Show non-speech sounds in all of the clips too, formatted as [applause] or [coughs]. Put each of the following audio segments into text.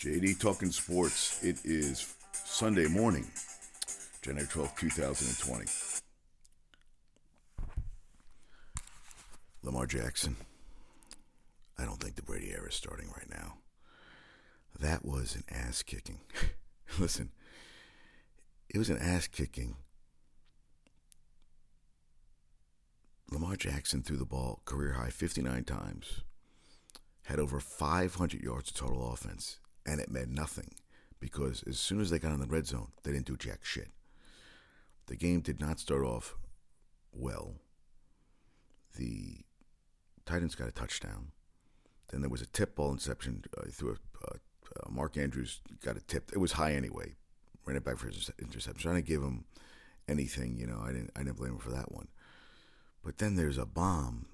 JD Talking Sports. It is Sunday morning, January 12th, 2020. Lamar Jackson. I don't think the Brady era is starting right now. That was an ass kicking. [laughs] Listen, it was an ass kicking. Lamar Jackson threw the ball career high 59 times, had over 500 yards of total offense, and it meant nothing because as soon as they got in the red zone, they didn't do jack shit. The game did not start off well. The Titans got a touchdown. Then there was a tip ball inception uh, through a, uh, uh, Mark Andrews got a tip. It was high anyway. Ran it back for his interception. I didn't give him anything, you know. I didn't. I didn't blame him for that one. But then there's a bomb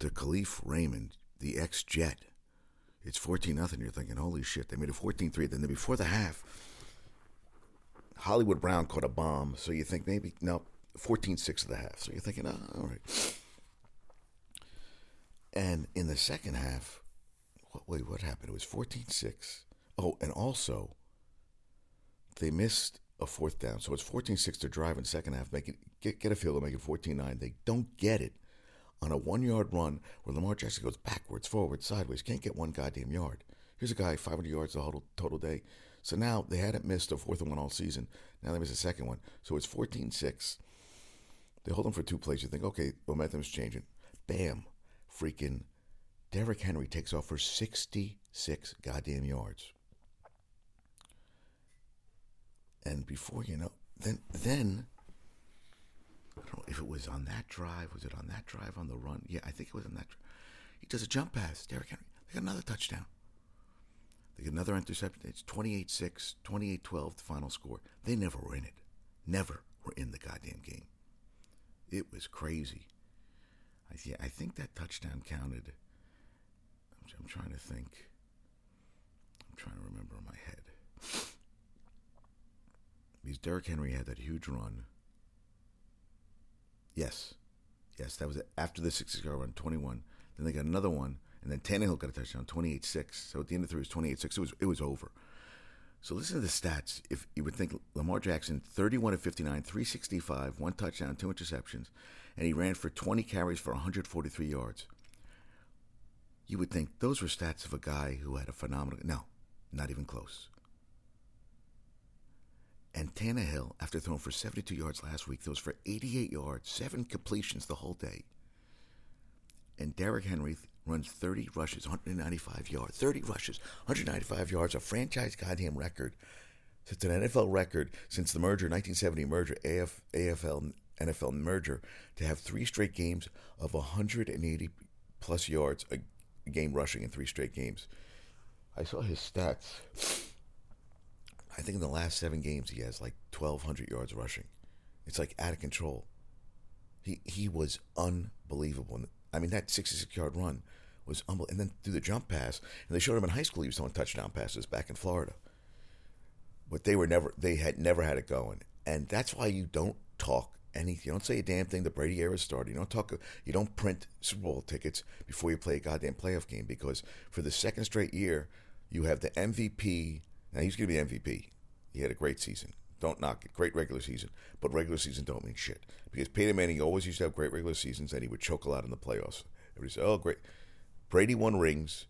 to Kalif Raymond, the ex Jet. It's 14 nothing. You're thinking, holy shit, they made it 14 3. Then before the half, Hollywood Brown caught a bomb. So you think maybe, no, 14 6 of the half. So you're thinking, oh, all right. And in the second half, what, wait, what happened? It was 14 6. Oh, and also, they missed a fourth down. So it's 14 6 to drive in second half, make it, get, get a field goal, make it 14 9. They don't get it on a one yard run where Lamar Jackson goes backwards, forwards, sideways. Can't get one goddamn yard. Here's a guy, 500 yards the total, total day. So now they hadn't missed a fourth and one all season. Now they miss a second one. So it's 14 6. They hold them for two plays. You think, okay, momentum's changing. Bam. Freaking Derrick Henry takes off for 66 goddamn yards. And before you know, then then I don't know if it was on that drive. Was it on that drive on the run? Yeah, I think it was on that. He does a jump pass. Derrick Henry. They got another touchdown. They get another interception. It's 28-6, 28-12, the final score. They never were in it. Never were in the goddamn game. It was crazy. I, th- I think that touchdown counted. I'm, I'm trying to think. I'm trying to remember in my head. Because Derrick Henry had that huge run. Yes. Yes, that was it. After the 60 yard run, 21. Then they got another one, and then Tannehill got a touchdown, 28 6. So at the end of three, it was 28 6. It was, it was over. So listen to the stats. If you would think Lamar Jackson, 31 of 59, 365, one touchdown, two interceptions, and he ran for 20 carries for 143 yards. You would think those were stats of a guy who had a phenomenal. No, not even close. And Tannehill, after throwing for 72 yards last week, throws for 88 yards, seven completions the whole day. And Derrick Henry runs 30 rushes, 195 yards. 30 rushes, 195 yards, a franchise goddamn record. It's an NFL record since the merger, 1970 merger, AF, AFL, NFL merger, to have three straight games of 180 plus yards a game rushing in three straight games. I saw his stats. I think in the last seven games he has like 1,200 yards rushing. It's like out of control. He he was unbelievable. I mean that 66 yard run was unbelievable. And then through the jump pass, and they showed him in high school he was throwing touchdown passes back in Florida. But they were never they had never had it going, and that's why you don't talk anything. You don't say a damn thing. The Brady era started. You don't talk. You don't print Super Bowl tickets before you play a goddamn playoff game because for the second straight year, you have the MVP. Now he's going to be MVP. He had a great season. Don't knock it. Great regular season, but regular season don't mean shit because Peyton Manning always used to have great regular seasons and he would choke a lot in the playoffs. Everybody said, "Oh, great." Brady won rings.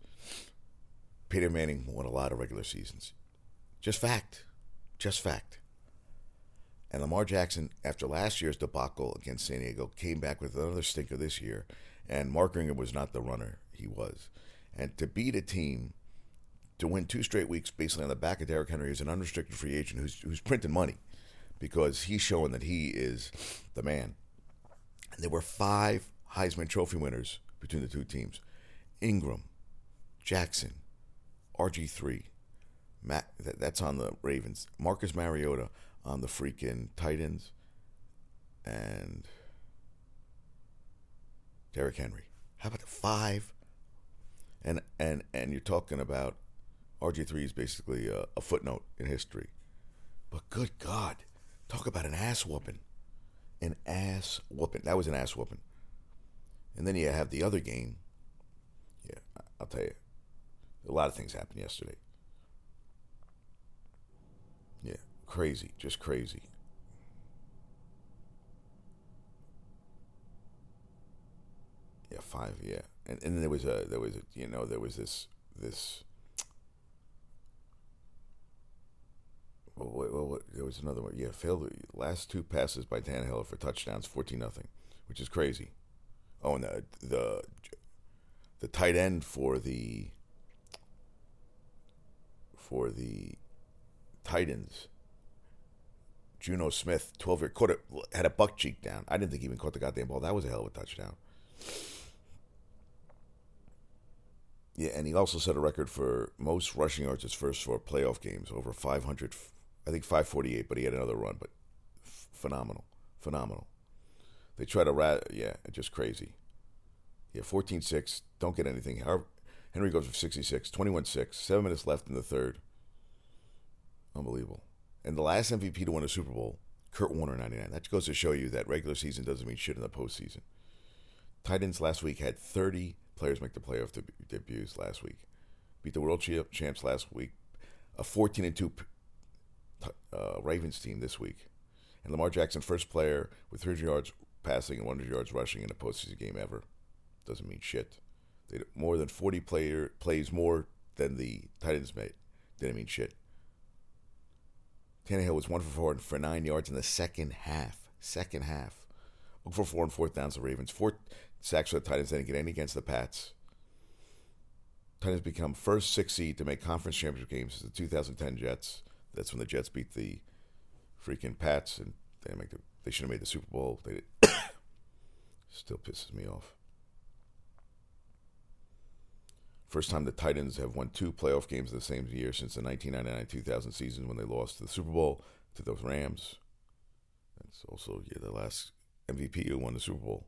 Peyton Manning won a lot of regular seasons. Just fact. Just fact. And Lamar Jackson, after last year's debacle against San Diego, came back with another stinker this year. And Mark Ringer was not the runner he was. And to beat a team, to win two straight weeks basically on the back of Derrick Henry as an unrestricted free agent who's, who's printing money because he's showing that he is the man. And there were five Heisman Trophy winners between the two teams Ingram, Jackson, RG3. Matt, that's on the Ravens. Marcus Mariota on the freaking Titans, and Derrick Henry. How about the five? And and and you're talking about RG three is basically a, a, footnote in history, but good God, talk about an ass whooping, an ass whooping. That was an ass whooping. And then you have the other game. Yeah, I'll tell you, a lot of things happened yesterday. Yeah, crazy, just crazy. Yeah, five. Yeah, and and there was a there was a you know there was this this. Well, wait, well, there was another one. Yeah, failed last two passes by Tannehill for touchdowns, fourteen nothing, which is crazy. Oh, and the the the tight end for the for the Titans, Jonnu Smith, twelve year caught had a buck cheek down. I didn't think he even caught the goddamn ball. That was a hell of a touchdown. Yeah, and he also set a record for most rushing yards his first four playoff games, over 500. I think 548, but he had another run. But f- phenomenal, phenomenal. They try to rat, yeah, just crazy. Yeah, 14-6, don't get anything. Henry goes for 66, 21-6, seven minutes left in the third. Unbelievable. And the last MVP to win a Super Bowl, Kurt Warner, 99. That goes to show you that regular season doesn't mean shit in the postseason. Titans last week had 30 players make the playoff deb- debuts last week. Beat the world champs last week. A 14 and 2 uh, Ravens team this week. And Lamar Jackson, first player with 300 yards passing and 100 yards rushing in a postseason game ever. Doesn't mean shit. They more than 40 player plays more than the Titans made. Didn't mean shit. Tannehill was one for four for nine yards in the second half. Second half. One for four and fourth downs. The Ravens. Four sacks for the Titans. They Didn't get any against the Pats. Titans become first six seed to make conference championship games since the 2010 Jets. That's when the Jets beat the freaking Pats, and they make the, they should have made the Super Bowl. They [coughs] still pisses me off. First time the Titans have won two playoff games in the same year since the 1999-2000 season when they lost the Super Bowl to those Rams. That's also yeah, the last MVP who won the Super Bowl.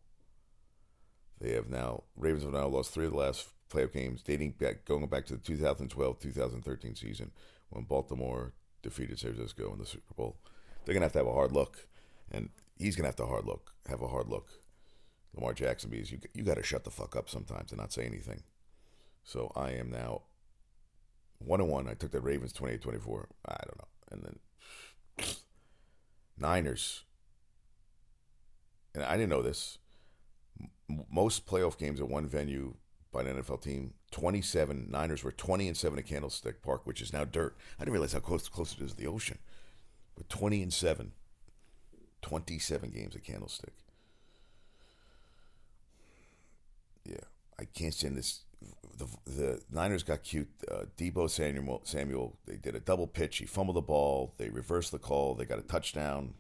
They have now Ravens have now lost three of the last playoff games, dating back going back to the 2012-2013 season when Baltimore defeated San Francisco in the Super Bowl. They're gonna have to have a hard look, and he's gonna have to hard look, have a hard look. Lamar Jackson, because you you got to shut the fuck up sometimes and not say anything. So I am now one and one. I took the Ravens 28-24. I don't know, and then Niners. And I didn't know this most playoff games at one venue by an NFL team. 27 Niners were 20 and 7 at Candlestick Park, which is now dirt. I didn't realize how close close it is to the ocean. But 20 and 7. 27 games at Candlestick. Yeah, I can't stand this. The, the Niners got cute. Uh, Deebo Samuel, Samuel, they did a double pitch. He fumbled the ball. They reversed the call. They got a touchdown.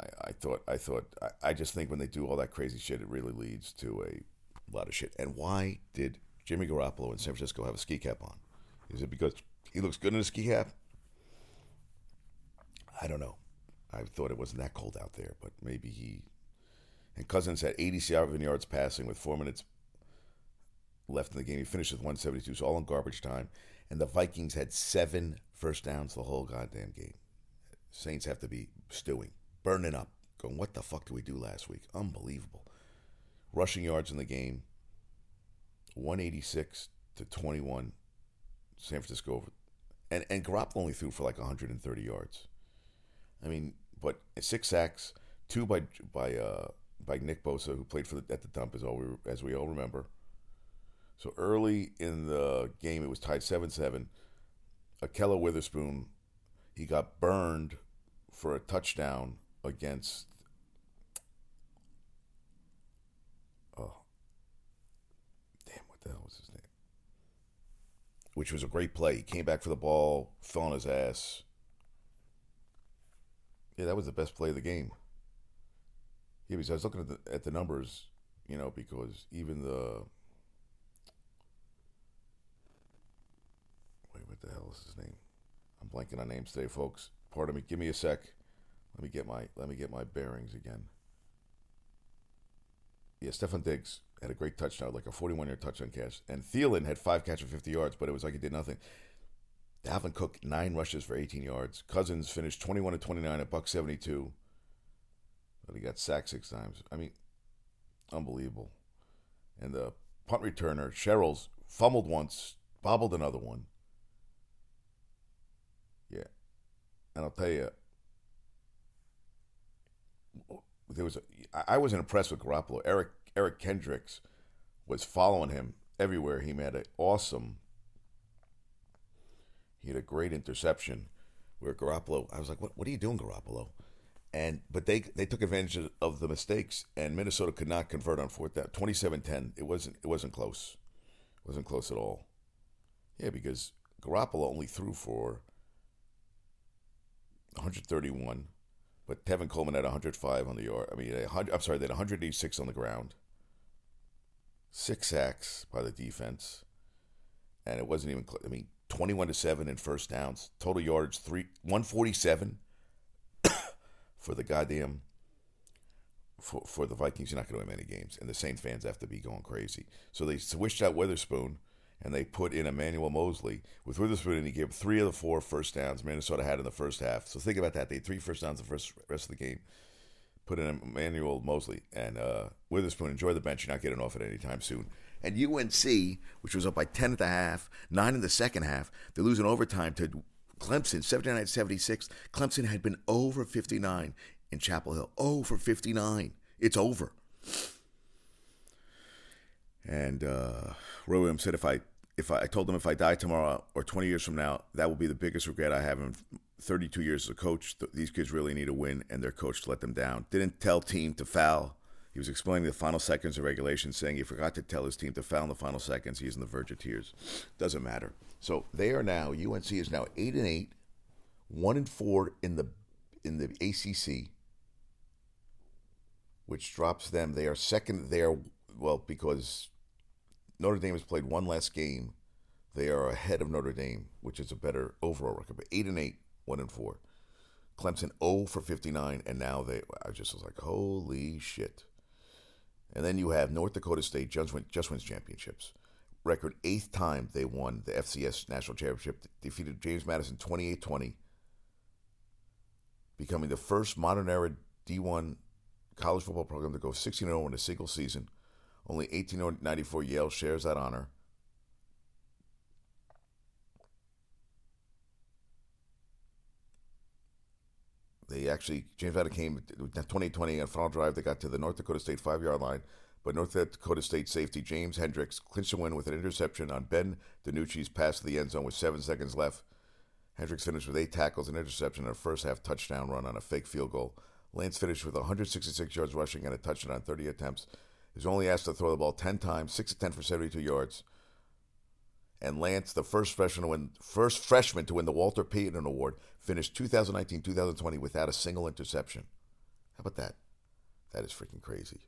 I, I thought I thought I, I just think when they do all that crazy shit, it really leads to a lot of shit. And why did Jimmy Garoppolo in San Francisco have a ski cap on? Is it because he looks good in a ski cap? I don't know. I thought it wasn't that cold out there, but maybe he. And Cousins had 87 yards passing with four minutes left in the game. He finished with 172, so all in garbage time. And the Vikings had seven first downs the whole goddamn game. Saints have to be stewing burning up, going, what the fuck did we do last week? Unbelievable. Rushing yards in the game, 186 to 21, San Francisco. And, and Garoppolo only threw for like 130 yards. I mean, but six sacks, two by by uh, by Nick Bosa, who played for the, at the dump, as all we as we all remember. So early in the game, it was tied seven seven. Ahkello Witherspoon, he got burned for a touchdown against oh the hell was his name? Which was a great play. He came back for the ball fell on his ass. Yeah that was the best play of the game. Yeah because i was looking at the, at the numbers you know because even the wait what the hell is his name? I'm blanking on names today folks. Pardon me. Give me a sec. Let me get my let me get my bearings again. Yeah, Stefon Diggs had a great touchdown, like a 41-yard touchdown catch, and Thielen had five catches for 50 yards, but it was like he did nothing. Dalvin Cook nine rushes for 18 yards. Cousins finished 21 to 29 at buck 72, but he got sacked six times. I mean, unbelievable. And the punt returner Sherels fumbled once, bobbled another one. Yeah, and I'll tell you, there was a, I wasn't impressed with Garoppolo. Eric Eric Kendricks was following him everywhere. He made an awesome. He had a great interception where Garoppolo. I was like, "What? What are you doing, Garoppolo?" And but they they took advantage of the mistakes, and Minnesota could not convert on fourth down. 27-10. It wasn't it wasn't close. It wasn't close at all. Yeah, because Garoppolo only threw for 131, but Tevin Coleman had 105 on the yard. I mean, 100, I'm sorry, they had 186 on the ground. Six sacks by the defense, and it wasn't even. I mean, 21 to seven in first downs. Total yards three 147 [coughs] for the goddamn. For, for the Vikings, you're not going to win many games, and the Saint fans have to be going crazy. So they switched out Witherspoon and they put in Emmanuel Moseley with Witherspoon, and he gave three of the four first downs Minnesota had in the first half. So think about that. They had three first downs the first rest of the game. Put in Emmanuel Moseley and uh, Witherspoon. Enjoy the bench. You're not getting off it anytime soon. And UNC, which was up by 10 at the half, 9 in the second half, they're losing overtime to Clemson, 79 76. Clemson had been over 59 in Chapel Hill. Over 59. It's over. And uh, Roy Williams said, if I if I, I, told them if I die tomorrow or 20 years from now, that will be the biggest regret I have in 32 years as a coach. These kids really need a win, and their coach let them down. Didn't tell team to foul. He was explaining the final seconds of regulation, saying he forgot to tell his team to foul in the final seconds. He's in the verge of tears. Doesn't matter. So they are now. UNC is now eight and eight, one and four in the in the ACC, which drops them. They are second there. Well, because Notre Dame has played one last game. They are ahead of Notre Dame, which is a better overall record. But eight and eight, one and four. Clemson 0 for 59, and now they. I just was like, holy shit. And then you have North Dakota State just, win, just wins championships. Record eighth time they won the FCS national championship. Defeated James Madison 28 20, becoming the first modern era D1 college football program to go 16 0 in a single season. Only 1894 Yale shares that honor. Actually, James Madison came 2020 on final drive. They got to the North Dakota State five yard line, but North Dakota State safety James Hendricks clinched the win with an interception on Ben DiNucci's pass to the end zone with seven seconds left. Hendricks finished with eight tackles and interception and a first half touchdown run on a fake field goal. Lance finished with 166 yards rushing and a touchdown on 30 attempts. He's only asked to throw the ball 10 times, 6 to 10 for 72 yards. And Lance, the first freshman to win, first freshman to win the Walter Payton Award, finished 2019-2020 without a single interception. How about that? That is freaking crazy.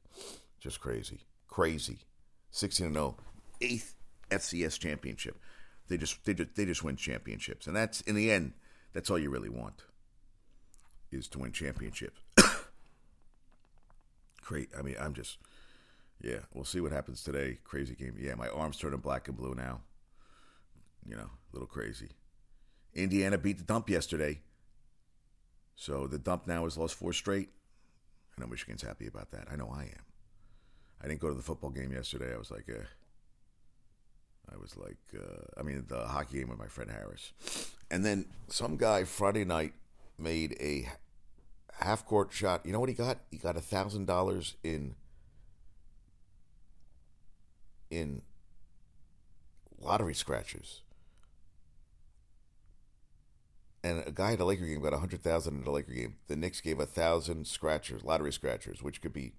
Just crazy. Crazy. 16 0, eighth FCS championship. They just they just they just win championships. And that's in the end, that's all you really want. Is to win championships. [coughs] Great. I mean, I'm just yeah, we'll see what happens today. Crazy game. Yeah, my arm's turning black and blue now. You know, a little crazy. Indiana beat the dump yesterday. So the dump now has lost four straight. I know Michigan's happy about that. I know I am. I didn't go to the football game yesterday. I was like, eh. I was like, uh, I mean, the hockey game with my friend Harris. And then some guy Friday night made a half court shot. You know what he got? He got a $1,000 in in lottery scratchers. And a guy at a Laker game got a hundred thousand at a Laker game. The Knicks gave a thousand scratchers, lottery scratchers, which could be.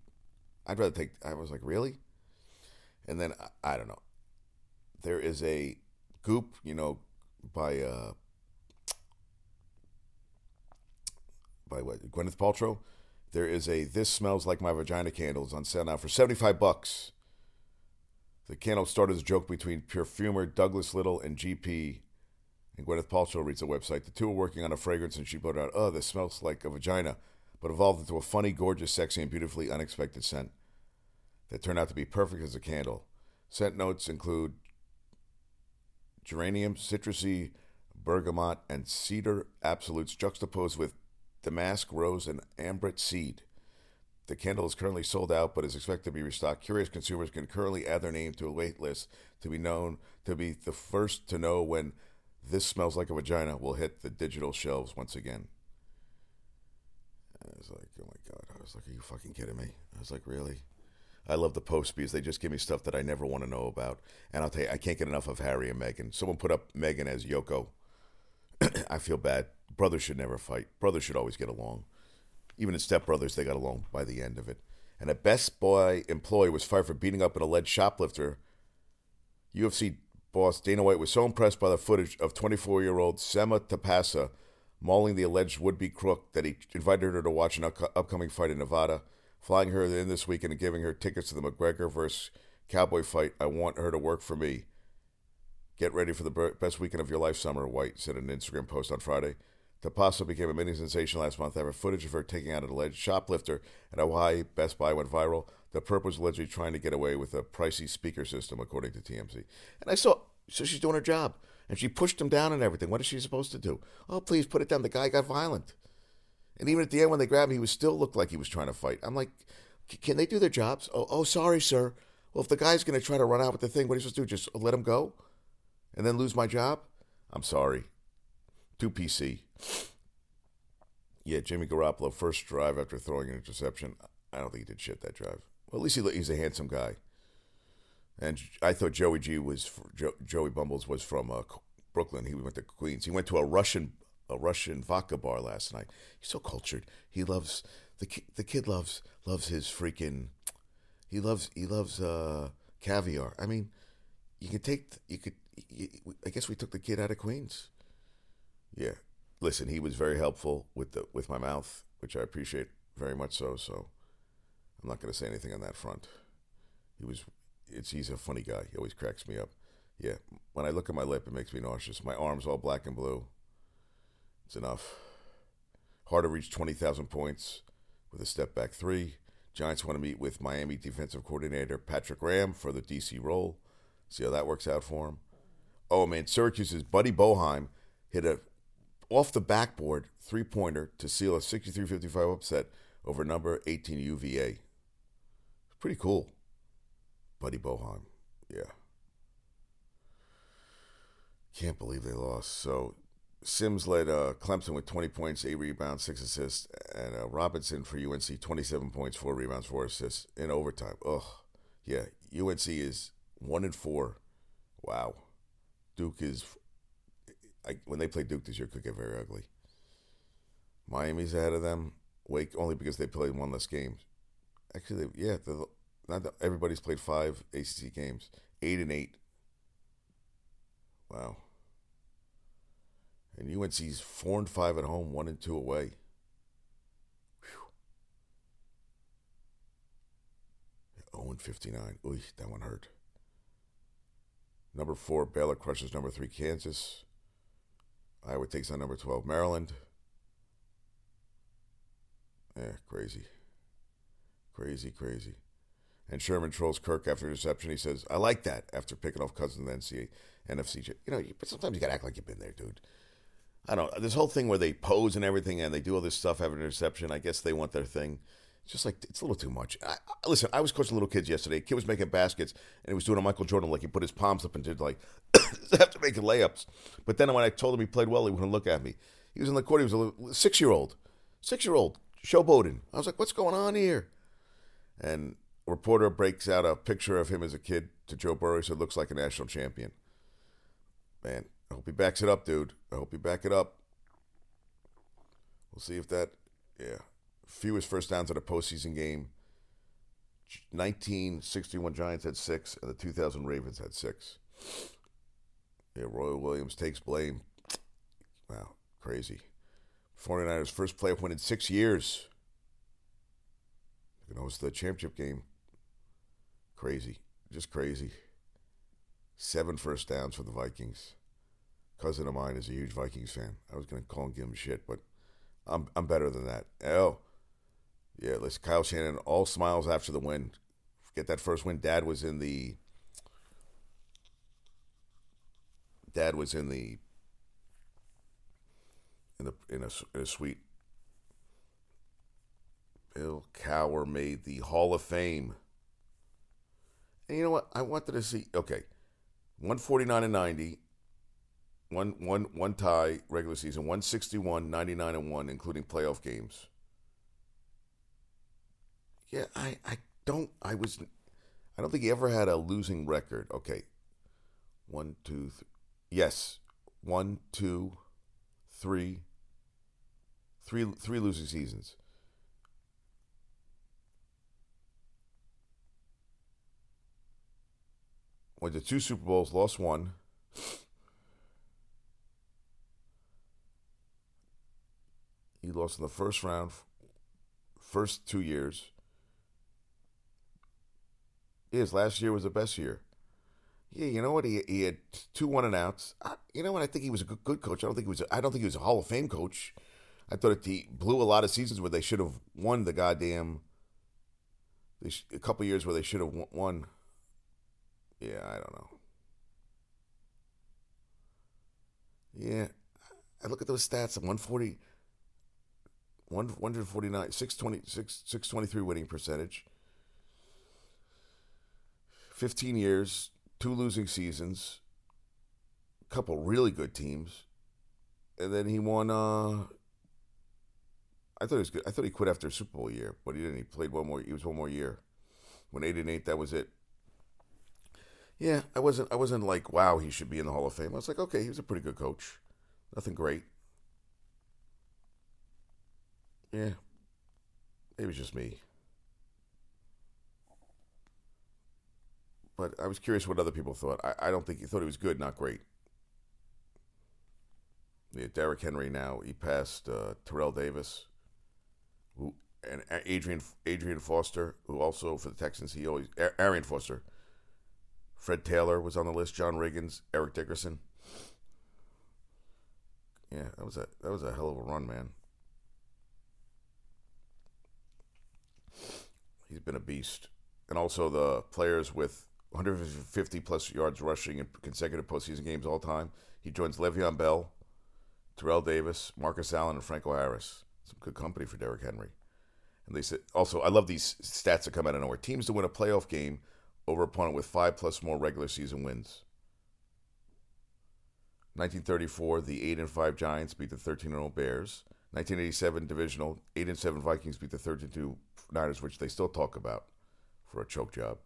I'd rather take. I was like, really? And then I, I don't know. There is a goop, you know, by uh, by what Gwyneth Paltrow. There is a "This Smells Like My Vagina" candles on sale now for seventy five bucks. The candle started as a joke between perfumer Douglas Little and GP. And Gwyneth Paltrow reads the website. The two are working on a fragrance, and she blurted out, "Oh, this smells like a vagina," but evolved into a funny, gorgeous, sexy, and beautifully unexpected scent that turned out to be perfect as a candle. Scent notes include geranium, citrusy, bergamot, and cedar absolutes juxtaposed with damask, rose, and ambrette seed. The candle is currently sold out, but is expected to be restocked. Curious consumers can currently add their name to a wait list to be known to be the first to know when this smells like a vagina will hit the digital shelves once again. I was like, oh my god. I was like, are you fucking kidding me? I was like, really? I love the post because they just give me stuff that I never want to know about. And I'll tell you, I can't get enough of Harry and Meghan. Someone put up Meghan as Yoko. [clears throat] I feel bad. Brothers should never fight. Brothers should always get along. Even in stepbrothers, they got along by the end of it. And a Best Buy employee was fired for beating up an alleged shoplifter. UFC boss Dana White was so impressed by the footage of 24 year old Summer Tapasa mauling the alleged would be crook that he invited her to watch an upcoming fight in Nevada, flying her in this weekend and giving her tickets to the McGregor versus Cowboy fight. I want her to work for me. Get ready for the best weekend of your life, Summer, White said in an Instagram post on Friday. Tapasa became a mini sensation last month after footage of her taking out an alleged shoplifter at a Hawaii Best Buy went viral. The perp was allegedly trying to get away with a pricey speaker system, according to TMZ. And I saw, so she's doing her job. And she pushed him down and everything. What is she supposed to do? Oh, please put it down. The guy got violent. And even at the end, when they grabbed him, he was still looked like he was trying to fight. I'm like, can they do their jobs? Oh, oh sorry, sir. Well, if the guy's going to try to run out with the thing, what are you supposed to do? Just let him go and then lose my job? I'm sorry. 2 PC. Yeah, Jimmy Garoppolo, first drive after throwing an interception. I don't think he did shit that drive. Well, at least he, he's a handsome guy. And I thought Joey G was Joey Bumbles was from uh, Brooklyn. He went to Queens. He went to a Russian a Russian vodka bar last night. He's so cultured. He loves the ki- the kid loves loves his freaking. He loves he loves uh, caviar. I mean, you can take you could. You, I guess we took the kid out of Queens. Yeah, listen, he was very helpful with the with my mouth, which I appreciate very much. So so, I'm not going to say anything on that front. He was it's he's a funny guy. He always cracks me up. Yeah, when I look at my lip, it makes me nauseous. My arms all black and blue. It's enough. Hard to reach twenty thousand points with a step back three. Giants want to meet with Miami defensive coordinator Patrick Graham for the DC role. See how that works out for him. Oh man, Syracuse's Buddy Boeheim hit a off the backboard three pointer to seal a 63-55 upset over number 18 UVA. Pretty cool. Buddy Boeheim. Yeah. Can't believe they lost. So Sims led uh, Clemson with 20 points, 8 rebounds, 6 assists, and uh, Robinson for UNC 27 points, 4 rebounds, 4 assists in overtime. Ugh. Yeah, UNC is 1 and 4. Wow. Duke is I, when they play Duke this year, could get very ugly. Miami's ahead of them. Wake only because they played one less games. Actually, yeah, not that everybody's played five ACC games, eight and eight. Wow. And UNC's four and five at home, one and two away. Whew. 0 and 59. Ooh, that one hurt. Number four, Baylor crushes number three, Kansas. Iowa takes on number 12, Maryland. Yeah, crazy. Crazy, crazy. And Sherman trolls Kirk after interception. He says, I like that after picking off Cousins in the NCAA, NFC. You know, but sometimes you got to act like you've been there, dude. I don't know. This whole thing where they pose and everything and they do all this stuff have an interception, I guess they want their thing. It's just like, it's a little too much. I, I, listen, I was coaching little kids yesterday. A kid was making baskets and he was doing a Michael Jordan, like he put his palms up and did like, [coughs] have to make layups. But then when I told him he played well, he wouldn't look at me. He was in the court. He was a six year old, six year old showboating. I was like, what's going on here? And reporter breaks out a picture of him as a kid to Joe Burrow. So it looks like a national champion. Man, I hope he backs it up, dude. I hope he back it up. We'll see if that, yeah. Fewest first downs at a postseason game. 1961 Giants had six, and the 2000 Ravens had six. Yeah, Roy Williams takes blame. Wow, crazy. 49ers' first playoff win in six years. You know, it's the championship game. Crazy. Just crazy. Seven first downs for the Vikings. Cousin of mine is a huge Vikings fan. I was going to call and give him shit, but I'm I'm better than that. Oh, yeah. Let's Kyle Shanahan, all smiles after the win. Get that first win. Dad was in the. Dad was in the. In the in a, in a suite Bill Cowher made the Hall of Fame. And you know what? I wanted to see. Okay, one forty nine and ninety. One, one, one tie regular season, 161, 99 and 1, including playoff games. Yeah, I, I don't. I was. I don't think he ever had a losing record. Okay. One, two, yes. One, two, three. Three, three losing seasons. Went to two Super Bowls, lost one. He lost in the first round, first two years. His last year was the best year. Yeah, you know what? He he had two one and outs. Uh, you know what? I think he was a good, good coach. I don't think he was. I don't think he was a Hall of Fame coach. I thought he blew a lot of seasons where they should have won the goddamn. Sh- a couple years where they should have won. Yeah, I don't know. Yeah, I look at those stats. 140, 149, 620, 623 winning percentage. 15 years, two losing seasons, a couple really good teams, and then he won. Uh, I thought he was good. I thought he quit after Super Bowl year, but he didn't. He played one more. He was one more year. When eight and eight, that was it. Yeah, I wasn't. I wasn't like, wow, he should be in the Hall of Fame. I was like, okay, he was a pretty good coach. Nothing great. Yeah, it was just me. But I was curious what other people thought. I, I don't think he thought he was good, not great. Yeah, Derrick Henry now he passed uh, Terrell Davis, who and Adrian Adrian Foster, who also for the Texans he always Arian Foster. Fred Taylor was on the list. John Riggins, Eric Dickerson. Yeah, that was a that was a hell of a run, man. He's been a beast, and also the players with 150 plus yards rushing in consecutive postseason games all time. He joins Le'Veon Bell, Terrell Davis, Marcus Allen, and Franco Harris. Some good company for Derrick Henry. And they said also, I love these stats that come out of nowhere. Teams to win a playoff game over opponent with five plus more regular season wins. 1934, the eight and five Giants beat the 13 0 Bears. 1987 divisional, eight and seven Vikings beat the 13 2 Niners, which they still talk about for a choke job.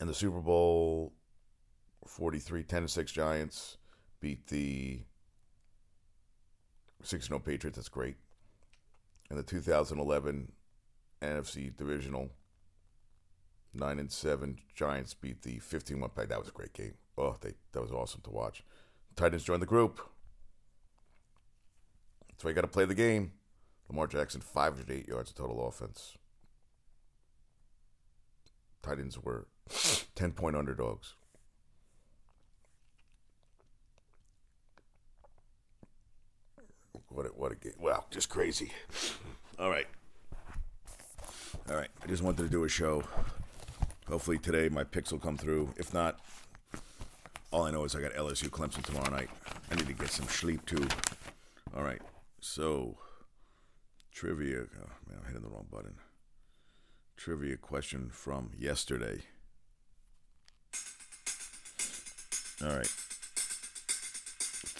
And the Super Bowl 43, 10 6 Giants beat the 6 0 Patriots. That's great. And the 2011 NFC divisional, 9 and 7 Giants beat the 15 1 Pack. That was a great game. Oh, they, that was awesome to watch. Titans joined the group. That's why you got to play the game. Lamar Jackson, 508 yards of total offense. Titans were [sniffs] 10 point underdogs. What a, what a game. Wow, just crazy. All right. All right. I just wanted to do a show. Hopefully today my picks will come through. If not, all I know is I got LSU Clemson tomorrow night. I need to get some sleep too. All right. So, trivia. Oh, man, I'm hitting the wrong button. Trivia question from yesterday. All right.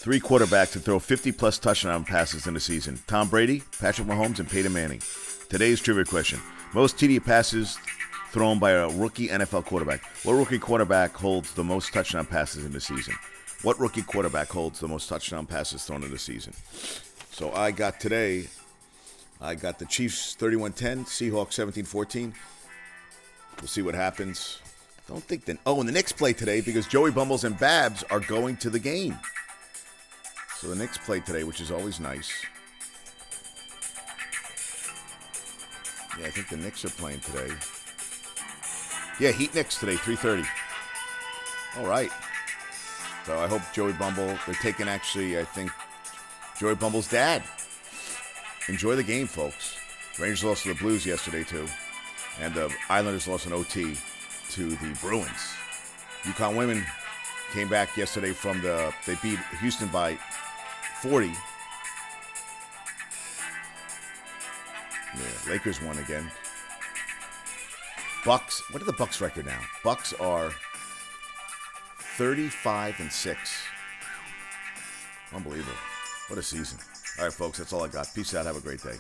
Three quarterbacks to throw 50 plus touchdown passes in a season Tom Brady, Patrick Mahomes, and Peyton Manning. Today's trivia question Most TD passes thrown by a rookie NFL quarterback. What rookie quarterback holds the most touchdown passes in the season? What rookie quarterback holds the most touchdown passes thrown in the season? So I got today, I got the Chiefs 31 10, Seahawks 17 14. We'll see what happens. Don't think then. Oh, and the Knicks play today because Joey Bumbles and Babs are going to the game. So the Knicks play today, which is always nice. Yeah, I think the Knicks are playing today. Yeah, Heat Knicks today, 3:30. All right. So I hope Joey Bumble. They're taking actually, I think, Joey Bumble's dad. Enjoy the game, folks. Rangers lost to the Blues yesterday too, and the Islanders lost an OT to the Bruins. UConn women came back yesterday from the. They beat Houston by 40. Yeah, Lakers won again. Bucks. What are the Bucks record now? Bucks are 35 and 6. Unbelievable. What a season. All right, folks, that's all I got. Peace out. Have a great day.